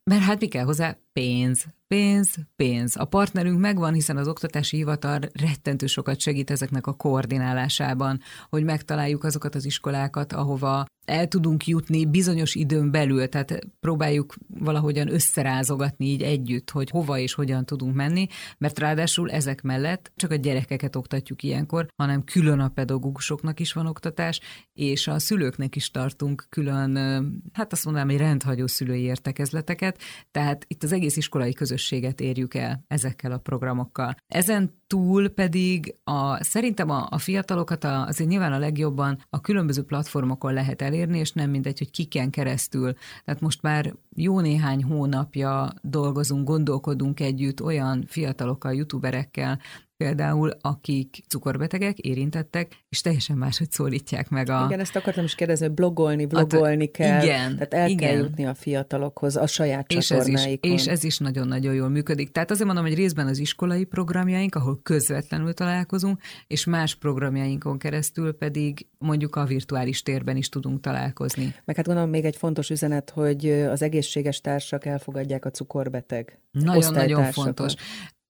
mert hát mi kell hozzá? Pénz. Pénz, pénz. A partnerünk megvan, hiszen az oktatási hivatal rettentő sokat segít ezeknek a koordinálásában, hogy megtaláljuk azokat az iskolákat, ahova el tudunk jutni bizonyos időn belül, tehát próbáljuk valahogyan összerázogatni így együtt, hogy hova és hogyan tudunk menni, mert ráadásul ezek mellett csak a gyerekeket oktatjuk ilyenkor, hanem külön a pedagógusoknak is van oktatás, és a szülőknek is tartunk külön, hát azt mondanám, hogy rendhagyó szülői értekezleteket, tehát itt az egész iskolai közösséget érjük el ezekkel a programokkal. Ezen túl pedig a, szerintem a, a fiatalokat a, azért nyilván a legjobban a különböző platformokon lehet elérni, és nem mindegy, hogy kiken keresztül. Tehát most már jó néhány hónapja dolgozunk, gondolkodunk együtt olyan fiatalokkal, youtuberekkel, például, akik cukorbetegek, érintettek, és teljesen máshogy szólítják meg a... Igen, ezt akartam is kérdezni, hogy blogolni, blogolni kell. Igen, tehát el igen. kell jutni a fiatalokhoz a saját és csatornáikon. Ez is, és ez is nagyon-nagyon jól működik. Tehát azért mondom, hogy részben az iskolai programjaink, ahol közvetlenül találkozunk, és más programjainkon keresztül pedig mondjuk a virtuális térben is tudunk találkozni. Meg hát gondolom még egy fontos üzenet, hogy az egészséges társak elfogadják a cukorbeteg Nagyon-nagyon fontos.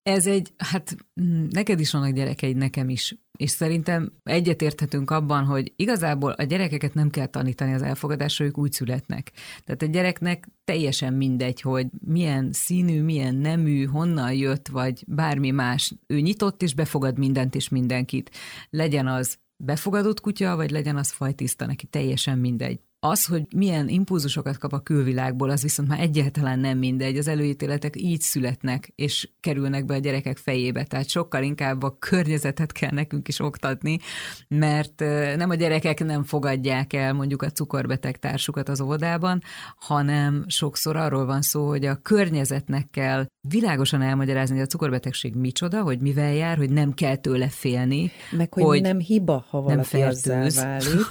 Ez egy, hát mm, neked is vannak gyerekeid, nekem is. és szerintem egyetérthetünk abban, hogy igazából a gyerekeket nem kell tanítani az elfogadásra, ők úgy születnek. Tehát a gyereknek teljesen mindegy, hogy milyen színű, milyen nemű, honnan jött, vagy bármi más. Ő nyitott és befogad mindent és mindenkit. Legyen az befogadott kutya, vagy legyen az fajtiszta, neki teljesen mindegy. Az, hogy milyen impulzusokat kap a külvilágból, az viszont már egyáltalán nem mindegy. Az előítéletek így születnek, és kerülnek be a gyerekek fejébe. Tehát sokkal inkább a környezetet kell nekünk is oktatni, mert nem a gyerekek nem fogadják el mondjuk a cukorbeteg társukat az óvodában, hanem sokszor arról van szó, hogy a környezetnek kell világosan elmagyarázni, hogy a cukorbetegség micsoda, hogy mivel jár, hogy nem kell tőle félni. Meg hogy, hogy nem hiba, ha valaki nem azzá válik.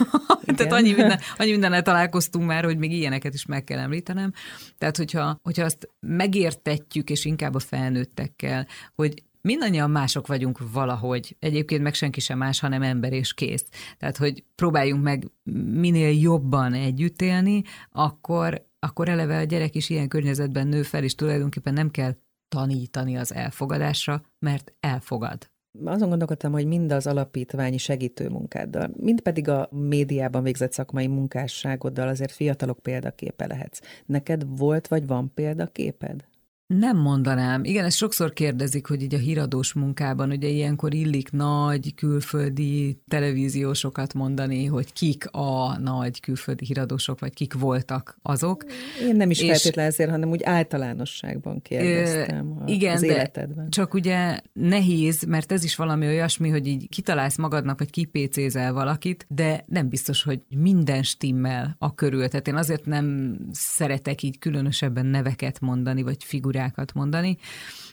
Tehát annyi, minden, annyi mindennel találkoztunk már, hogy még ilyeneket is meg kell említenem. Tehát, hogyha, hogyha azt megértetjük, és inkább a felnőttekkel, hogy mindannyian mások vagyunk valahogy. Egyébként meg senki sem más, hanem ember és kész. Tehát, hogy próbáljunk meg minél jobban együtt élni, akkor, akkor eleve a gyerek is ilyen környezetben nő fel, és tulajdonképpen nem kell tanítani az elfogadásra, mert elfogad. Azon gondolkodtam, hogy mind az alapítványi segítő munkáddal, mind pedig a médiában végzett szakmai munkásságoddal azért fiatalok példaképe lehetsz. Neked volt vagy van példaképed? Nem mondanám. Igen, ezt sokszor kérdezik, hogy így a híradós munkában, ugye ilyenkor illik nagy külföldi televíziósokat mondani, hogy kik a nagy külföldi híradósok, vagy kik voltak azok. Én nem is és, feltétlenül ezért, hanem úgy általánosságban kérdeztem a, igen, az életedben. csak ugye nehéz, mert ez is valami olyasmi, hogy így kitalálsz magadnak, vagy kipécézel valakit, de nem biztos, hogy minden stimmel a körül. Tehát én azért nem szeretek így különösebben neveket mondani, vagy figurát figurákat mondani,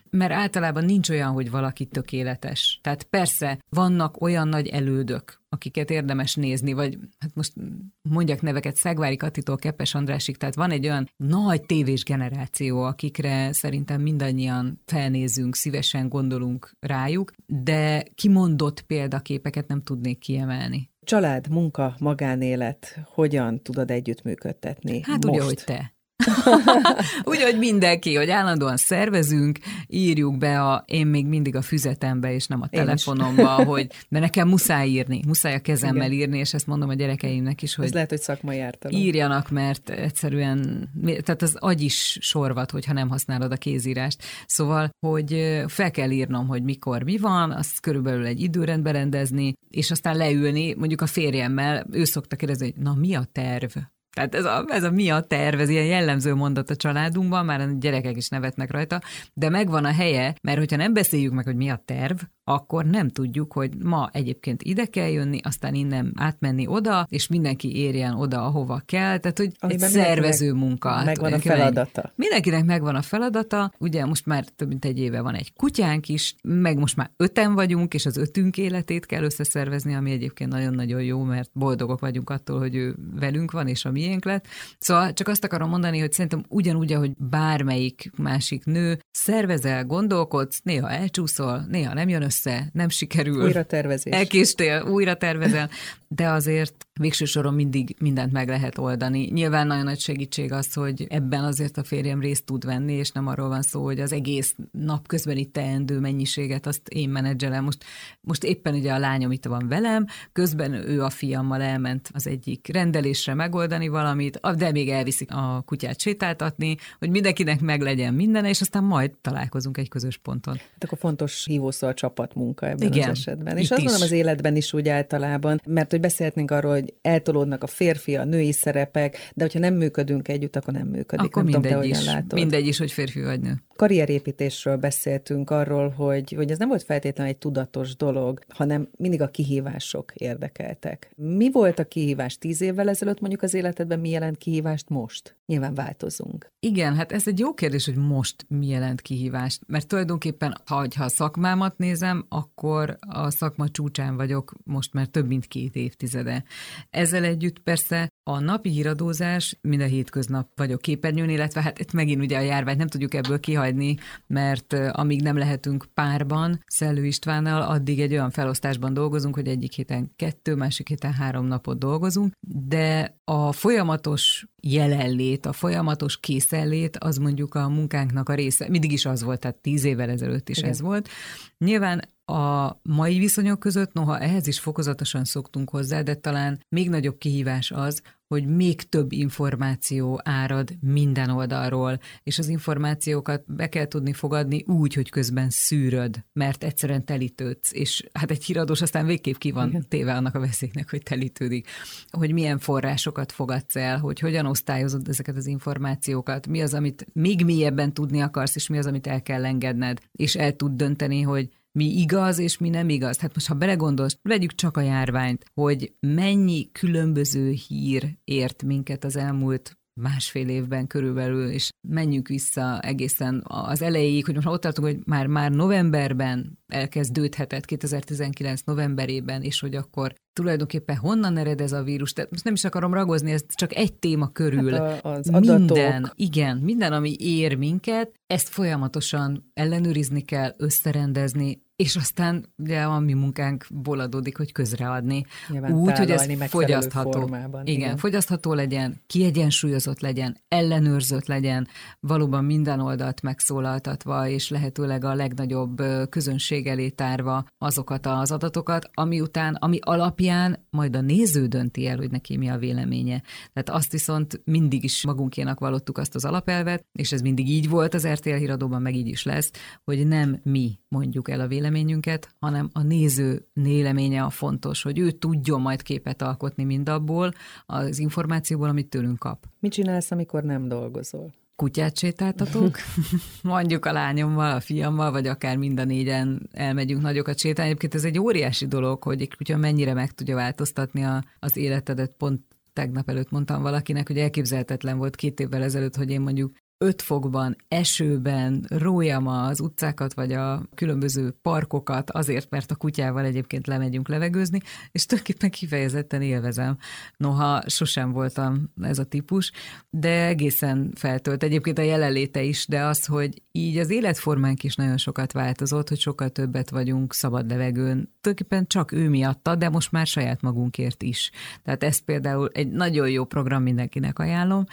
mert általában nincs olyan, hogy valaki tökéletes. Tehát persze vannak olyan nagy elődök, akiket érdemes nézni, vagy hát most mondjak neveket Szegvári Katitól Kepes Andrásig, tehát van egy olyan nagy tévés generáció, akikre szerintem mindannyian felnézünk, szívesen gondolunk rájuk, de kimondott példaképeket nem tudnék kiemelni. Család, munka, magánélet, hogyan tudod együttműködtetni? Hát most? úgy, ahogy te. Úgy, hogy mindenki, hogy állandóan szervezünk, írjuk be a, én még mindig a füzetembe, és nem a telefonomba, hogy de nekem muszáj írni, muszáj a kezemmel Igen. írni, és ezt mondom a gyerekeimnek is, hogy Ez lehet, hogy szakmai ártalom. Írjanak, mert egyszerűen, tehát az agy is sorvat, hogyha nem használod a kézírást. Szóval, hogy fel kell írnom, hogy mikor mi van, azt körülbelül egy időrendbe rendezni, és aztán leülni, mondjuk a férjemmel, ő szokta kérdezni, hogy na mi a terv? Tehát ez a, ez a mi a terv, ez ilyen jellemző mondat a családunkban, már a gyerekek is nevetnek rajta, de megvan a helye, mert hogyha nem beszéljük meg, hogy mi a terv, akkor nem tudjuk, hogy ma egyébként ide kell jönni, aztán innen átmenni oda, és mindenki érjen oda, ahova kell. Tehát, hogy Amiben egy szervező munka. Megvan a feladata. Mindenkinek megvan a feladata. Ugye most már több mint egy éve van egy kutyánk is, meg most már öten vagyunk, és az ötünk életét kell összeszervezni, ami egyébként nagyon-nagyon jó, mert boldogok vagyunk attól, hogy ő velünk van, és a miénk lett. Szóval csak azt akarom mondani, hogy szerintem ugyanúgy, ahogy bármelyik másik nő, szervezel, gondolkodsz, néha elcsúszol, néha nem jön össze, nem sikerül. Újra tervezés. Elkéstél, újra tervezel, de azért végső soron mindig mindent meg lehet oldani. Nyilván nagyon nagy segítség az, hogy ebben azért a férjem részt tud venni, és nem arról van szó, hogy az egész nap közben itt teendő mennyiséget azt én menedzselem. Most, most éppen ugye a lányom itt van velem, közben ő a fiammal elment az egyik rendelésre megoldani valamit, de még elviszik a kutyát sétáltatni, hogy mindenkinek meg legyen minden, és aztán majd találkozunk egy közös ponton. Hát akkor fontos hívószó a csapatmunka ebben Igen, az esetben. És azt mondom az életben is úgy általában, mert hogy beszélhetnénk arról, hogy eltolódnak a férfi, a női szerepek, de hogyha nem működünk együtt, akkor nem működik. Akkor nem mindegy tudom, te is. Látod. Mindegy is, hogy férfi vagy nő. Karrierépítésről beszéltünk arról, hogy, hogy ez nem volt feltétlenül egy tudatos dolog, hanem mindig a kihívások érdekeltek. Mi volt a kihívás tíz évvel ezelőtt mondjuk az életedben, mi jelent kihívást most? Nyilván változunk. Igen, hát ez egy jó kérdés, hogy most mi jelent kihívást, mert tulajdonképpen, ha, ha a szakmámat nézem, akkor a szakma csúcsán vagyok most már több mint két évtizede. Ezzel együtt persze a napi híradózás, mind a hétköznap vagyok képernyőn, illetve hát itt megint ugye a járványt nem tudjuk ebből kihagyni, mert amíg nem lehetünk párban Szellő Istvánnal, addig egy olyan felosztásban dolgozunk, hogy egyik héten kettő, másik héten három napot dolgozunk, de a folyamatos jelenlét, a folyamatos készenlét, az mondjuk a munkánknak a része. Mindig is az volt, tehát tíz évvel ezelőtt is Igen. ez volt. Nyilván A mai viszonyok között, noha ehhez is fokozatosan szoktunk hozzá, de talán még nagyobb kihívás az, hogy még több információ árad minden oldalról, és az információkat be kell tudni fogadni úgy, hogy közben szűröd, mert egyszerűen telítődsz, és hát egy híradós aztán végképp ki van Igen. téve annak a veszélynek, hogy telítődik, hogy milyen forrásokat fogadsz el, hogy hogyan osztályozod ezeket az információkat, mi az, amit még mélyebben tudni akarsz, és mi az, amit el kell engedned, és el tud dönteni, hogy mi igaz és mi nem igaz. Hát most, ha belegondolsz, vegyük csak a járványt, hogy mennyi különböző hír ért minket az elmúlt másfél évben körülbelül, és menjünk vissza egészen az elejéig, hogy most ott tartunk, hogy már, már novemberben elkezdődhetett 2019 novemberében, és hogy akkor tulajdonképpen honnan ered ez a vírus. Tehát most nem is akarom ragozni, ez csak egy téma körül. Hát az minden, igen, minden, ami ér minket, ezt folyamatosan ellenőrizni kell, összerendezni, és aztán ugye a mi munkánk adódik, hogy közreadni. Nyilván úgy, hogy ez fogyasztható. Formában, igen, igen, fogyasztható legyen, kiegyensúlyozott legyen, ellenőrzött legyen, valóban minden oldalt megszólaltatva, és lehetőleg a legnagyobb közönség elé tárva azokat az adatokat, ami után, ami alapján majd a néző dönti el, hogy neki mi a véleménye. Tehát azt viszont mindig is magunkénak vallottuk azt az alapelvet, és ez mindig így volt az RTL híradóban, meg így is lesz, hogy nem mi mondjuk el a véleményünket, hanem a néző véleménye a fontos, hogy ő tudjon majd képet alkotni mindabból az információból, amit tőlünk kap. Mit csinálsz, amikor nem dolgozol? kutyát sétáltatunk, mondjuk a lányommal, a fiammal, vagy akár mind a négyen elmegyünk nagyokat sétálni. Egyébként ez egy óriási dolog, hogy egy kutya mennyire meg tudja változtatni a, az életedet. Pont tegnap előtt mondtam valakinek, hogy elképzelhetetlen volt két évvel ezelőtt, hogy én mondjuk öt fokban, esőben rójam az utcákat, vagy a különböző parkokat azért, mert a kutyával egyébként lemegyünk levegőzni, és tulajdonképpen kifejezetten élvezem. Noha sosem voltam ez a típus, de egészen feltölt. Egyébként a jelenléte is, de az, hogy így az életformánk is nagyon sokat változott, hogy sokkal többet vagyunk szabad levegőn. Tulajdonképpen csak ő miatta, de most már saját magunkért is. Tehát ez például egy nagyon jó program, mindenkinek ajánlom.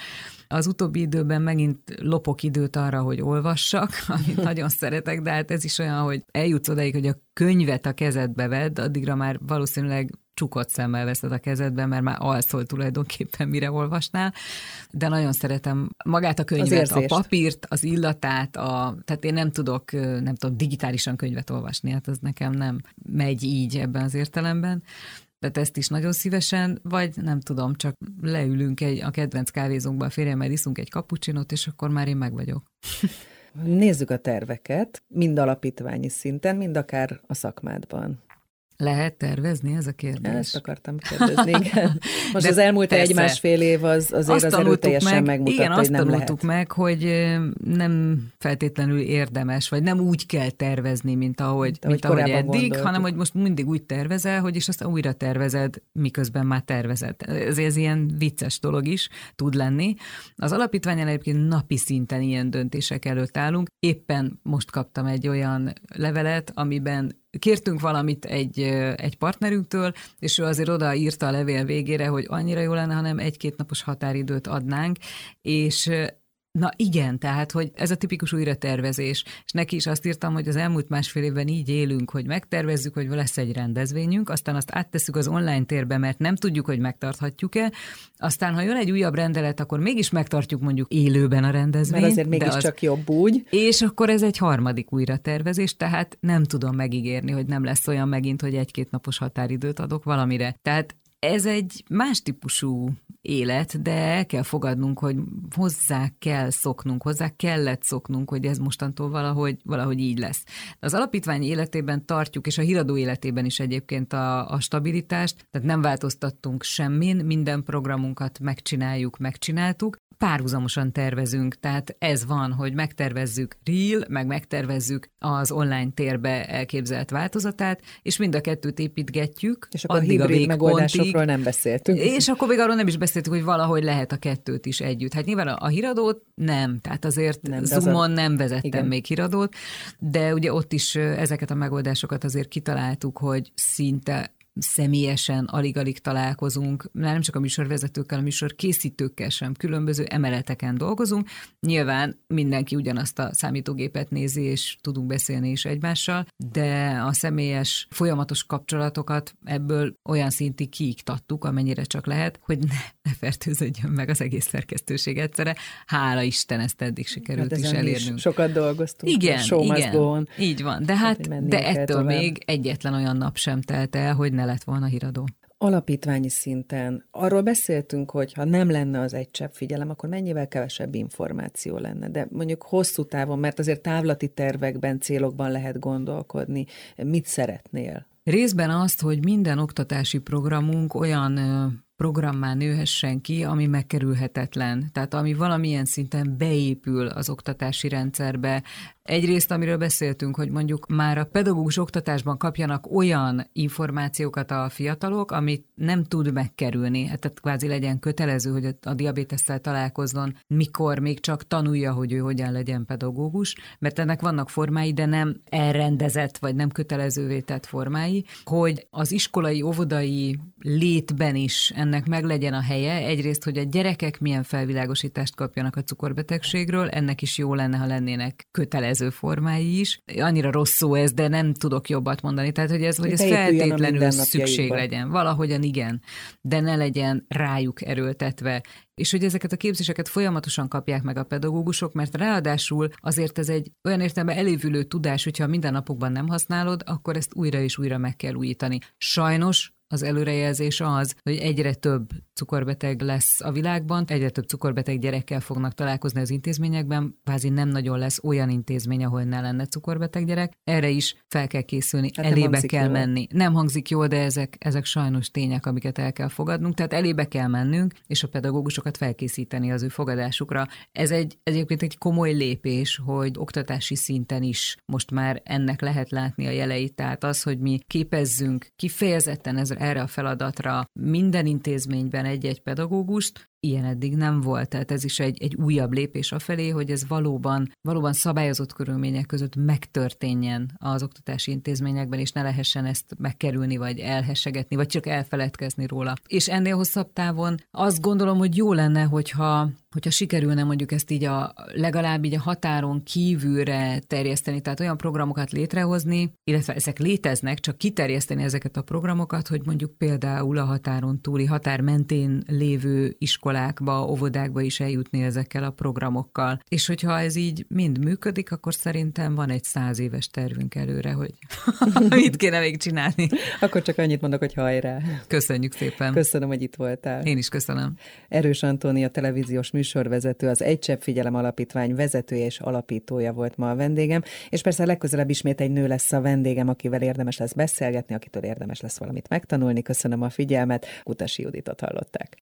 Az utóbbi időben megint lopok időt arra, hogy olvassak, amit nagyon szeretek, de hát ez is olyan, hogy eljutsz odaig, hogy a könyvet a kezedbe vedd, addigra már valószínűleg csukott szemmel veszed a kezedbe, mert már alszol tulajdonképpen, mire olvasnál, de nagyon szeretem magát a könyvet, a papírt, az illatát, a, tehát én nem tudok, nem tudom, digitálisan könyvet olvasni, hát az nekem nem megy így ebben az értelemben, tehát ezt is nagyon szívesen, vagy nem tudom, csak leülünk egy, a kedvenc kávézónkba a férjemmel, iszunk egy kapucsinot, és akkor már én meg vagyok. Nézzük a terveket, mind alapítványi szinten, mind akár a szakmádban. Lehet tervezni, ez a kérdés? Ezt akartam kérdezni, igen. Most De az elmúlt egy-másfél év az, azért azt az erőteljesen meg, megmutatta, igen, hogy nem lehet. meg, hogy nem feltétlenül érdemes, vagy nem úgy kell tervezni, mint ahogy, mint, mint ahogy eddig, gondoltuk. hanem hogy most mindig úgy tervezel, hogy és aztán újra tervezed, miközben már tervezed. Ez, ez ilyen vicces dolog is tud lenni. Az alapítványon egyébként napi szinten ilyen döntések előtt állunk. Éppen most kaptam egy olyan levelet, amiben kértünk valamit egy, egy partnerünktől, és ő azért odaírta a levél végére, hogy annyira jó lenne, hanem egy-két napos határidőt adnánk, és Na igen, tehát, hogy ez a tipikus újratervezés. És neki is azt írtam, hogy az elmúlt másfél évben így élünk, hogy megtervezzük, hogy lesz egy rendezvényünk, aztán azt áttesszük az online térbe, mert nem tudjuk, hogy megtarthatjuk-e. Aztán, ha jön egy újabb rendelet, akkor mégis megtartjuk mondjuk élőben a rendezvényt. Mert azért mégiscsak az... jobb úgy. És akkor ez egy harmadik újratervezés, tehát nem tudom megígérni, hogy nem lesz olyan megint, hogy egy-két napos határidőt adok valamire. Tehát ez egy más típusú élet, de el kell fogadnunk, hogy hozzá kell szoknunk, hozzá kellett szoknunk, hogy ez mostantól valahogy, valahogy így lesz. Az alapítvány életében tartjuk, és a híradó életében is egyébként a, a stabilitást, tehát nem változtattunk semmin, minden programunkat megcsináljuk, megcsináltuk, párhuzamosan tervezünk, tehát ez van, hogy megtervezzük Real, meg megtervezzük az online térbe elképzelt változatát, és mind a kettőt építgetjük. És akkor a hibrid a megoldásokról nem beszéltünk. És akkor még arról nem is beszéltük, hogy valahogy lehet a kettőt is együtt. Hát nyilván a, a híradót nem, tehát azért nem, Zoomon a... nem vezettem Igen. még híradót, de ugye ott is ezeket a megoldásokat azért kitaláltuk, hogy szinte személyesen alig-alig találkozunk, nem csak a műsorvezetőkkel, a műsor készítőkkel sem, különböző emeleteken dolgozunk. Nyilván mindenki ugyanazt a számítógépet nézi, és tudunk beszélni is egymással, de a személyes folyamatos kapcsolatokat ebből olyan szintig kiiktattuk, amennyire csak lehet, hogy ne, ne fertőződjön meg az egész szerkesztőség egyszerre. Hála Isten, ezt eddig sikerült hát is elérnünk. Is sokat dolgoztunk. Igen, igen, így van. De hát, de ettől tovább. még egyetlen olyan nap sem telt el, hogy ne lett volna híradó alapítványi szinten arról beszéltünk, hogy ha nem lenne az egy csepp figyelem, akkor mennyivel kevesebb információ lenne. De mondjuk hosszú távon, mert azért távlati tervekben, célokban lehet gondolkodni. Mit szeretnél? Részben azt, hogy minden oktatási programunk olyan programmá nőhessen ki, ami megkerülhetetlen. Tehát ami valamilyen szinten beépül az oktatási rendszerbe, Egyrészt, amiről beszéltünk, hogy mondjuk már a pedagógus oktatásban kapjanak olyan információkat a fiatalok, amit nem tud megkerülni. Hát tehát kvázi legyen kötelező, hogy a diabétesszel találkozzon, mikor még csak tanulja, hogy ő hogyan legyen pedagógus, mert ennek vannak formái, de nem elrendezett, vagy nem kötelezővé tett formái, hogy az iskolai, óvodai létben is ennek meg legyen a helye. Egyrészt, hogy a gyerekek milyen felvilágosítást kapjanak a cukorbetegségről, ennek is jó lenne, ha lennének kötelező kötelező formái is. Annyira rossz szó ez, de nem tudok jobbat mondani. Tehát, hogy ez, hogy ez feltétlenül szükség legyen. Valahogyan igen, de ne legyen rájuk erőltetve és hogy ezeket a képzéseket folyamatosan kapják meg a pedagógusok, mert ráadásul azért ez egy olyan értelemben elévülő tudás, hogyha minden napokban nem használod, akkor ezt újra és újra meg kell újítani. Sajnos az előrejelzés az, hogy egyre több cukorbeteg lesz a világban, egyre több cukorbeteg gyerekkel fognak találkozni az intézményekben, kvázi nem nagyon lesz olyan intézmény, ahol ne lenne cukorbeteg gyerek. Erre is fel kell készülni, hát elébe kell jól. menni. Nem hangzik jól, de ezek, ezek sajnos tények, amiket el kell fogadnunk. Tehát elébe kell mennünk, és a pedagógusokat felkészíteni az ő fogadásukra. Ez egy egyébként egy komoly lépés, hogy oktatási szinten is most már ennek lehet látni a jeleit. Tehát az, hogy mi képezzünk kifejezetten ez erre a feladatra minden intézményben egy-egy pedagógust, ilyen eddig nem volt, tehát ez is egy, egy újabb lépés afelé, hogy ez valóban, valóban szabályozott körülmények között megtörténjen az oktatási intézményekben, és ne lehessen ezt megkerülni, vagy elhessegetni, vagy csak elfeledkezni róla. És ennél hosszabb távon azt gondolom, hogy jó lenne, hogyha hogyha sikerülne mondjuk ezt így a legalább így a határon kívülre terjeszteni, tehát olyan programokat létrehozni, illetve ezek léteznek, csak kiterjeszteni ezeket a programokat, hogy mondjuk például a határon túli, határ mentén lévő iskolákba, óvodákba is eljutni ezekkel a programokkal. És hogyha ez így mind működik, akkor szerintem van egy száz éves tervünk előre, hogy mit kéne még csinálni. Akkor csak annyit mondok, hogy hajrá. Köszönjük szépen. Köszönöm, hogy itt voltál. Én is köszönöm. Erős Antónia televíziós műsorvezető, az Egy Csepp Figyelem Alapítvány vezetője és alapítója volt ma a vendégem, és persze legközelebb ismét egy nő lesz a vendégem, akivel érdemes lesz beszélgetni, akitől érdemes lesz valamit megtanulni. Köszönöm a figyelmet, Kutasi Juditot hallották.